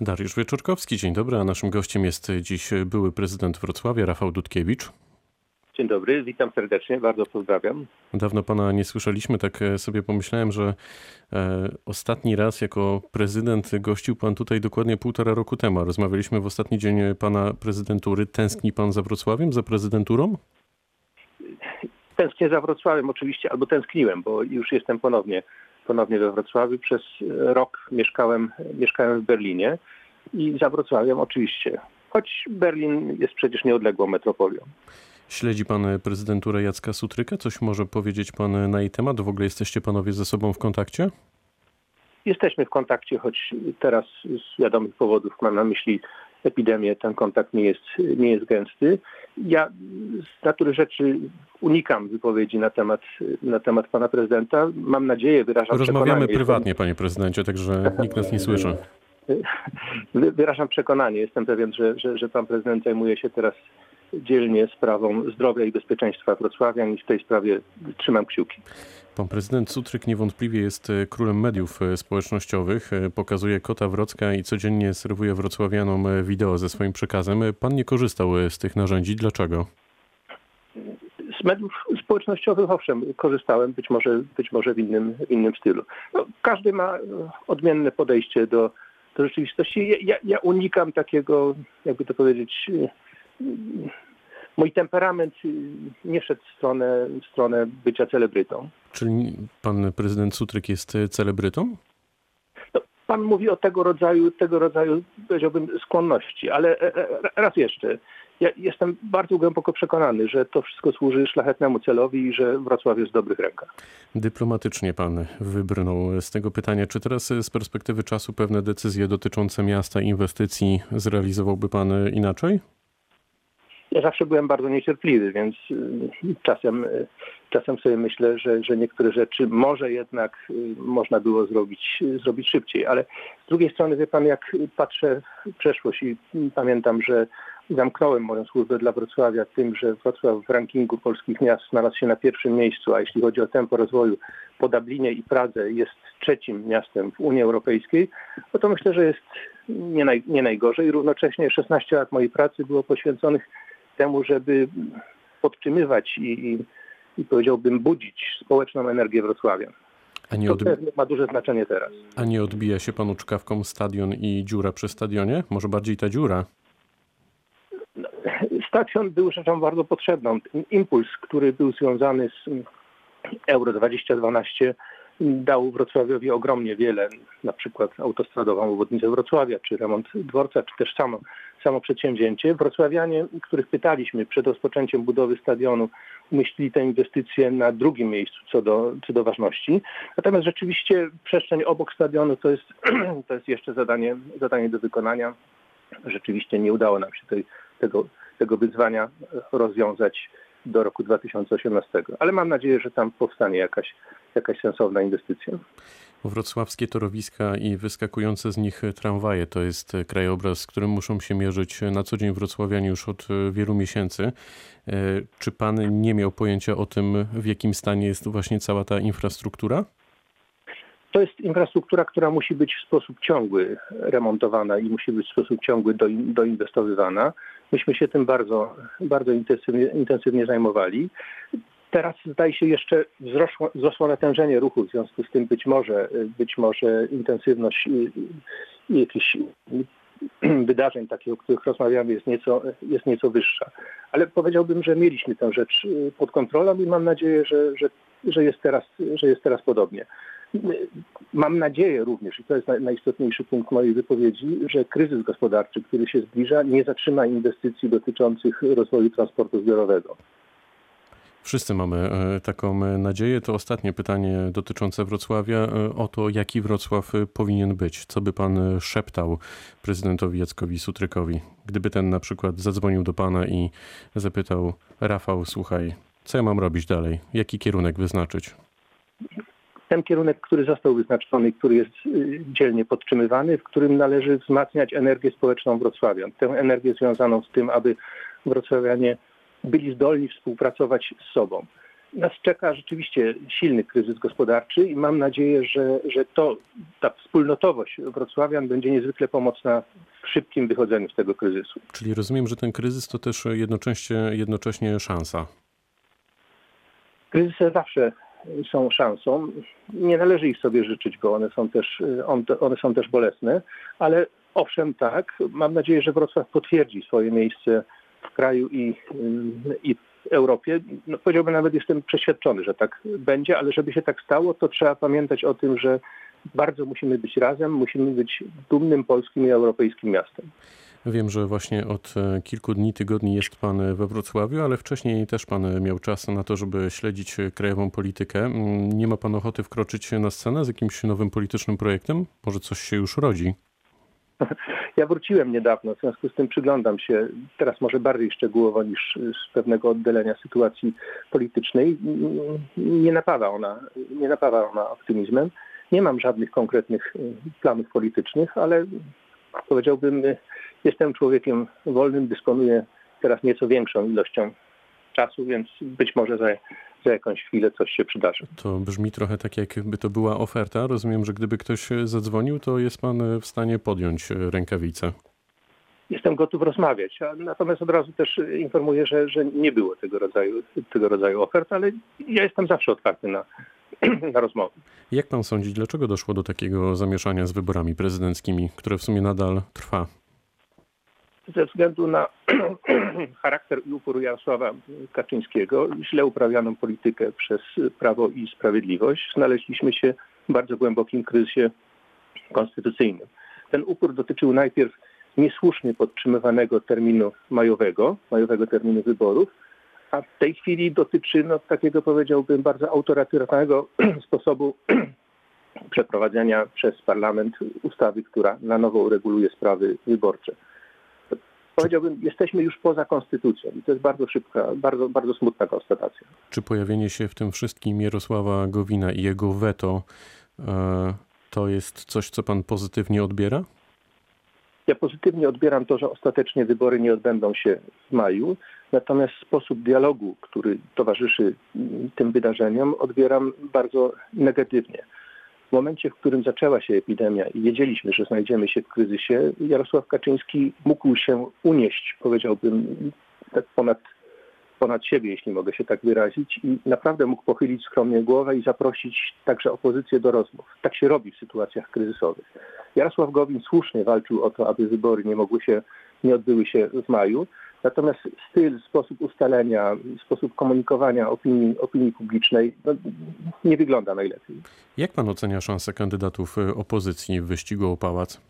Dariusz Wieczorkowski, dzień dobry, a naszym gościem jest dziś były prezydent Wrocławia, Rafał Dudkiewicz. Dzień dobry, witam serdecznie, bardzo pozdrawiam. Dawno pana nie słyszeliśmy, tak sobie pomyślałem, że e, ostatni raz jako prezydent gościł pan tutaj dokładnie półtora roku temu. Rozmawialiśmy w ostatni dzień pana prezydentury. Tęskni pan za Wrocławiem, za prezydenturą? Tęsknię za Wrocławiem oczywiście, albo tęskniłem, bo już jestem ponownie, ponownie we Wrocławiu. Przez rok mieszkałem, mieszkałem w Berlinie i za Wrocławiem oczywiście, choć Berlin jest przecież nieodległą metropolią. Śledzi pan prezydenturę Jacka Sutryka? Coś może powiedzieć pan na jej temat? W ogóle jesteście panowie ze sobą w kontakcie? Jesteśmy w kontakcie, choć teraz z wiadomych powodów, mam na myśli epidemię, ten kontakt nie jest, nie jest gęsty. Ja z natury rzeczy unikam wypowiedzi na temat, na temat pana prezydenta. Mam nadzieję, wyrażam Rozmawiamy prywatnie, panie prezydencie, także nikt nas nie słyszy. Wyrażam przekonanie, jestem pewien, że, że, że pan prezydent zajmuje się teraz dzielnie sprawą zdrowia i bezpieczeństwa wrocławian i w tej sprawie trzymam kciuki. Pan prezydent Sutryk niewątpliwie jest królem mediów społecznościowych. Pokazuje kota Wrocka i codziennie serwuje wrocławianom wideo ze swoim przekazem. Pan nie korzystał z tych narzędzi. Dlaczego? Z mediów społecznościowych owszem, korzystałem, być może, być może w, innym, w innym stylu. No, każdy ma odmienne podejście do, do rzeczywistości. Ja, ja unikam takiego, jakby to powiedzieć, mój temperament nie szedł w stronę, w stronę bycia celebrytą. Czyli pan prezydent Sutryk jest celebrytą? No, pan mówi o tego rodzaju, tego rodzaju, powiedziałbym, skłonności, ale raz jeszcze, ja jestem bardzo głęboko przekonany, że to wszystko służy szlachetnemu celowi i że Wrocław jest w dobrych rękach. Dyplomatycznie pan wybrnął z tego pytania. Czy teraz z perspektywy czasu pewne decyzje dotyczące miasta, inwestycji zrealizowałby pan inaczej? Ja zawsze byłem bardzo niecierpliwy, więc czasem, czasem sobie myślę, że, że niektóre rzeczy może jednak można było zrobić, zrobić szybciej, ale z drugiej strony wie pan, jak patrzę w przeszłość i pamiętam, że zamknąłem moją służbę dla Wrocławia tym, że Wrocław w rankingu polskich miast znalazł się na pierwszym miejscu, a jeśli chodzi o tempo rozwoju po Dublinie i Pradze jest trzecim miastem w Unii Europejskiej, no to myślę, że jest nie, naj, nie najgorzej. Równocześnie 16 lat mojej pracy było poświęconych temu, żeby podtrzymywać i, i, i powiedziałbym budzić społeczną energię Wrocławia. A nie odbi- to ma duże znaczenie teraz. A nie odbija się panu czkawką stadion i dziura przy stadionie? Może bardziej ta dziura? Stadion był rzeczą bardzo potrzebną. Impuls, który był związany z Euro 2012 dał Wrocławiowi ogromnie wiele, na przykład autostradową obwodnicę Wrocławia, czy remont dworca, czy też samo, samo przedsięwzięcie. Wrocławianie, których pytaliśmy przed rozpoczęciem budowy stadionu, umieścili tę inwestycję na drugim miejscu co do, co do ważności. Natomiast rzeczywiście przestrzeń obok stadionu to jest, to jest jeszcze zadanie, zadanie do wykonania. Rzeczywiście nie udało nam się tej, tego, tego wyzwania rozwiązać do roku 2018. Ale mam nadzieję, że tam powstanie jakaś, jakaś sensowna inwestycja. Wrocławskie torowiska i wyskakujące z nich tramwaje to jest krajobraz, z którym muszą się mierzyć na co dzień wrocławianie już od wielu miesięcy. Czy pan nie miał pojęcia o tym, w jakim stanie jest właśnie cała ta infrastruktura? To jest infrastruktura, która musi być w sposób ciągły remontowana i musi być w sposób ciągły do, doinwestowywana. Myśmy się tym bardzo, bardzo intensywnie, intensywnie zajmowali. Teraz zdaje się jeszcze wzrosło, wzrosło natężenie ruchu, w związku z tym być może, być może intensywność jakichś wydarzeń takich, o których rozmawiamy jest nieco, jest nieco wyższa. Ale powiedziałbym, że mieliśmy tę rzecz pod kontrolą i mam nadzieję, że, że, że, jest, teraz, że jest teraz podobnie. Mam nadzieję również, i to jest najistotniejszy punkt mojej wypowiedzi, że kryzys gospodarczy, który się zbliża, nie zatrzyma inwestycji dotyczących rozwoju transportu zbiorowego. Wszyscy mamy taką nadzieję. To ostatnie pytanie dotyczące Wrocławia o to, jaki Wrocław powinien być. Co by pan szeptał prezydentowi Jackowi Sutrykowi, gdyby ten na przykład zadzwonił do pana i zapytał: Rafał, słuchaj, co ja mam robić dalej? Jaki kierunek wyznaczyć? Ten kierunek, który został wyznaczony, który jest dzielnie podtrzymywany, w którym należy wzmacniać energię społeczną Wrocławia. Tę energię związaną z tym, aby wrocławianie byli zdolni współpracować z sobą. nas czeka rzeczywiście silny kryzys gospodarczy i mam nadzieję, że, że to, ta wspólnotowość wrocławian będzie niezwykle pomocna w szybkim wychodzeniu z tego kryzysu. Czyli rozumiem, że ten kryzys to też jednocześnie, jednocześnie szansa. Kryzysy zawsze są szansą. Nie należy ich sobie życzyć, bo one są też, one są też bolesne, ale owszem tak, mam nadzieję, że Wrocław potwierdzi swoje miejsce w kraju i, i w Europie. No, powiedziałbym nawet, jestem przeświadczony, że tak będzie, ale żeby się tak stało, to trzeba pamiętać o tym, że bardzo musimy być razem, musimy być dumnym polskim i europejskim miastem. Wiem, że właśnie od e, kilku dni, tygodni jest Pan we Wrocławiu, ale wcześniej też Pan miał czas na to, żeby śledzić krajową politykę. Mm, nie ma Pan ochoty wkroczyć na scenę z jakimś nowym politycznym projektem? Może coś się już rodzi? Ja wróciłem niedawno, w związku z tym przyglądam się teraz może bardziej szczegółowo niż z pewnego oddalenia sytuacji politycznej. Nie napawa ona, nie napawa ona optymizmem. Nie mam żadnych konkretnych planów politycznych, ale powiedziałbym, jestem człowiekiem wolnym, dysponuję teraz nieco większą ilością czasu, więc być może za, za jakąś chwilę coś się przydarzy. To brzmi trochę tak, jakby to była oferta. Rozumiem, że gdyby ktoś zadzwonił, to jest pan w stanie podjąć rękawice. Jestem gotów rozmawiać, natomiast od razu też informuję, że, że nie było tego rodzaju, tego rodzaju ofert, ale ja jestem zawsze otwarty na, na rozmowy. Jak pan sądzi, dlaczego doszło do takiego zamieszania z wyborami prezydenckimi, które w sumie nadal trwa? ze względu na charakter i upór Jarosława Kaczyńskiego, źle uprawianą politykę przez Prawo i Sprawiedliwość, znaleźliśmy się w bardzo głębokim kryzysie konstytucyjnym. Ten upór dotyczył najpierw niesłusznie podtrzymywanego terminu majowego, majowego terminu wyborów, a w tej chwili dotyczy no, takiego powiedziałbym bardzo autorytarnego sposobu przeprowadzenia przez parlament ustawy, która na nowo ureguluje sprawy wyborcze powiedziałbym, jesteśmy już poza konstytucją i to jest bardzo szybka, bardzo, bardzo smutna konstatacja. Czy pojawienie się w tym wszystkim Jarosława Gowina i jego weto e, to jest coś, co pan pozytywnie odbiera? Ja pozytywnie odbieram to, że ostatecznie wybory nie odbędą się w maju, natomiast sposób dialogu, który towarzyszy tym wydarzeniom, odbieram bardzo negatywnie. W momencie, w którym zaczęła się epidemia i wiedzieliśmy, że znajdziemy się w kryzysie, Jarosław Kaczyński mógł się unieść, powiedziałbym, tak ponad, ponad siebie, jeśli mogę się tak wyrazić, i naprawdę mógł pochylić skromnie głowę i zaprosić także opozycję do rozmów. Tak się robi w sytuacjach kryzysowych. Jarosław Gowin słusznie walczył o to, aby wybory nie mogły się, nie odbyły się w maju. Natomiast styl, sposób ustalenia, sposób komunikowania opinii, opinii publicznej no, nie wygląda najlepiej. Jak pan ocenia szanse kandydatów y, opozycji w wyścigu o pałac?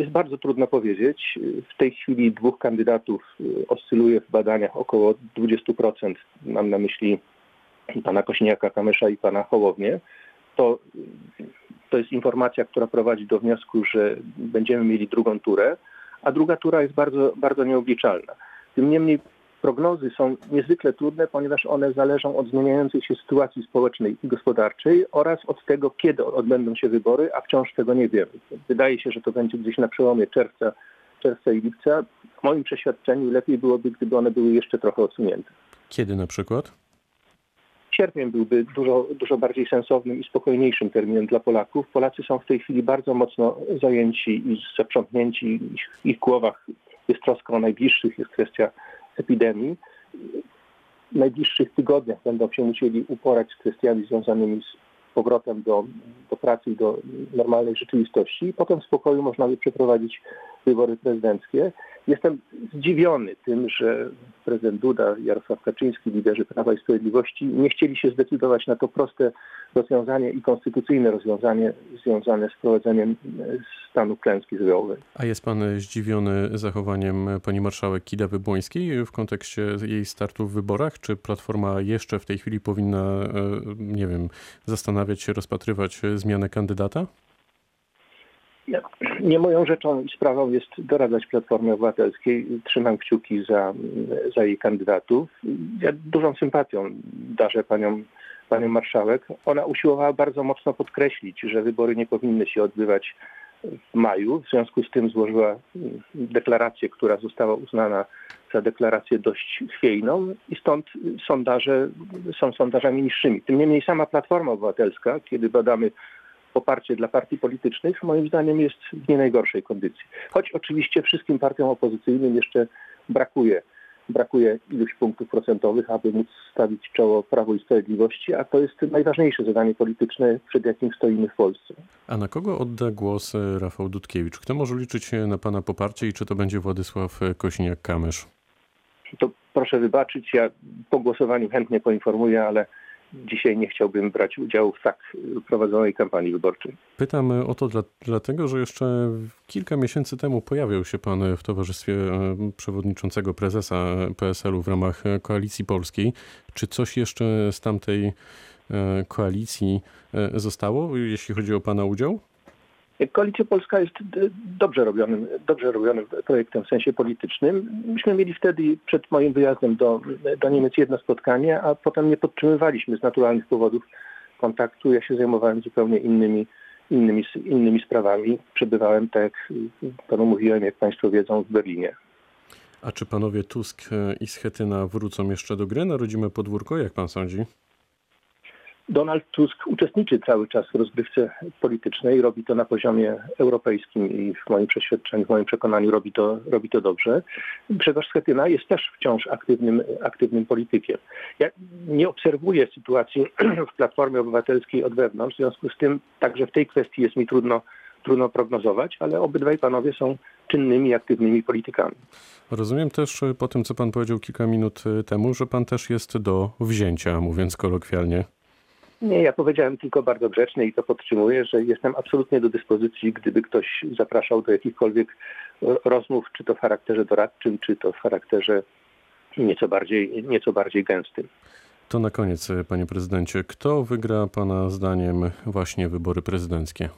Jest bardzo trudno powiedzieć. W tej chwili dwóch kandydatów y, oscyluje w badaniach około 20%. Mam na myśli pana Kośniaka-Kamysza i pana Hołownię. To, to jest informacja, która prowadzi do wniosku, że będziemy mieli drugą turę a druga tura jest bardzo, bardzo nieobliczalna. Tym niemniej prognozy są niezwykle trudne, ponieważ one zależą od zmieniającej się sytuacji społecznej i gospodarczej oraz od tego, kiedy odbędą się wybory, a wciąż tego nie wiemy. Wydaje się, że to będzie gdzieś na przełomie czerwca, czerwca i lipca. W moim przeświadczeniu lepiej byłoby, gdyby one były jeszcze trochę odsunięte. Kiedy na przykład? Sierpień byłby dużo, dużo bardziej sensownym i spokojniejszym terminem dla Polaków. Polacy są w tej chwili bardzo mocno zajęci i zaprzątnięci. W ich głowach jest troska o najbliższych, jest kwestia epidemii. W najbliższych tygodniach będą się musieli uporać z kwestiami związanymi z powrotem do, do pracy i do normalnej rzeczywistości. Potem w spokoju można by przeprowadzić wybory prezydenckie. Jestem zdziwiony tym, że prezydent Duda, Jarosław Kaczyński, liderzy Prawa i Sprawiedliwości nie chcieli się zdecydować na to proste rozwiązanie i konstytucyjne rozwiązanie związane z prowadzeniem stanu klęski żywiołowej. A jest pan zdziwiony zachowaniem pani marszałek Kidawy Błońskiej w kontekście jej startu w wyborach? Czy Platforma jeszcze w tej chwili powinna, e, nie wiem, zastanawiać się, rozpatrywać zmianę kandydata? Nie moją rzeczą i sprawą jest doradzać Platformie Obywatelskiej. Trzymam kciuki za, za jej kandydatów. Ja dużą sympatią darzę panią, panią marszałek. Ona usiłowała bardzo mocno podkreślić, że wybory nie powinny się odbywać w maju. W związku z tym złożyła deklarację, która została uznana za deklarację dość chwiejną i stąd sondaże są sondażami niższymi. Tym niemniej sama Platforma Obywatelska, kiedy badamy poparcie dla partii politycznych, moim zdaniem jest w nie najgorszej kondycji. Choć oczywiście wszystkim partiom opozycyjnym jeszcze brakuje brakuje iluś punktów procentowych, aby móc stawić czoło Prawo i Sprawiedliwości, a to jest najważniejsze zadanie polityczne, przed jakim stoimy w Polsce. A na kogo odda głos e, Rafał Dudkiewicz? Kto może liczyć na pana poparcie i czy to będzie Władysław Kośniak-Kamysz? To proszę wybaczyć, ja po głosowaniu chętnie poinformuję, ale dzisiaj nie chciałbym brać udziału w tak prowadzonej kampanii wyborczej. Pytam o to dla, dlatego, że jeszcze kilka miesięcy temu pojawiał się pan w towarzystwie e, przewodniczącego prezesa PSL-u w ramach Koalicji Polskiej. Czy coś jeszcze z tamtej e, koalicji e, zostało, jeśli chodzi o pana udział? Koalicja Polska jest dobrze robionym, dobrze robionym projektem w sensie politycznym. Myśmy mieli wtedy przed moim wyjazdem do, do Niemiec jedno spotkanie, a potem nie podtrzymywaliśmy z naturalnych powodów kontaktu. Ja się zajmowałem zupełnie innymi, innymi, innymi sprawami. Przebywałem, tak jak panu mówiłem, jak państwo wiedzą, w Berlinie. A czy panowie Tusk i Schetyna wrócą jeszcze do gry na rodzime podwórko, jak pan sądzi? Donald Tusk uczestniczy cały czas w rozgrywce politycznej, robi to na poziomie europejskim i w moim przeświadczeniu, w moim przekonaniu robi to, robi to dobrze. Grzegorz Schetyna jest też wciąż aktywnym, aktywnym politykiem. Ja nie obserwuję sytuacji w Platformie Obywatelskiej od wewnątrz, w związku z tym także w tej kwestii jest mi trudno, trudno prognozować, ale obydwaj panowie są czynnymi, aktywnymi politykami. Rozumiem też po tym, co pan powiedział kilka minut temu, że pan też jest do wzięcia, mówiąc kolokwialnie. Nie, ja powiedziałem tylko bardzo grzecznie i to podtrzymuję, że jestem absolutnie do dyspozycji, gdyby ktoś zapraszał do jakichkolwiek rozmów, czy to w charakterze doradczym, czy to w charakterze nieco bardziej, nieco bardziej gęstym. To na koniec, panie prezydencie, kto wygra pana zdaniem właśnie wybory prezydenckie?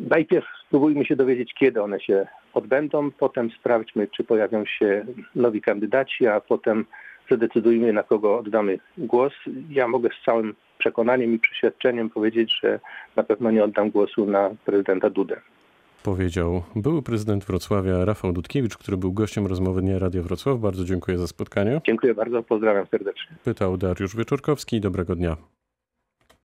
Najpierw spróbujmy się dowiedzieć, kiedy one się odbędą, potem sprawdźmy, czy pojawią się nowi kandydaci, a potem zadecydujmy, na kogo oddamy głos. Ja mogę z całym przekonaniem i przeświadczeniem powiedzieć, że na pewno nie oddam głosu na prezydenta Dudę. Powiedział były prezydent Wrocławia Rafał Dudkiewicz, który był gościem rozmowy Dnia Radia Wrocław. Bardzo dziękuję za spotkanie. Dziękuję bardzo, pozdrawiam serdecznie. Pytał Dariusz Wieczorkowski. Dobrego dnia.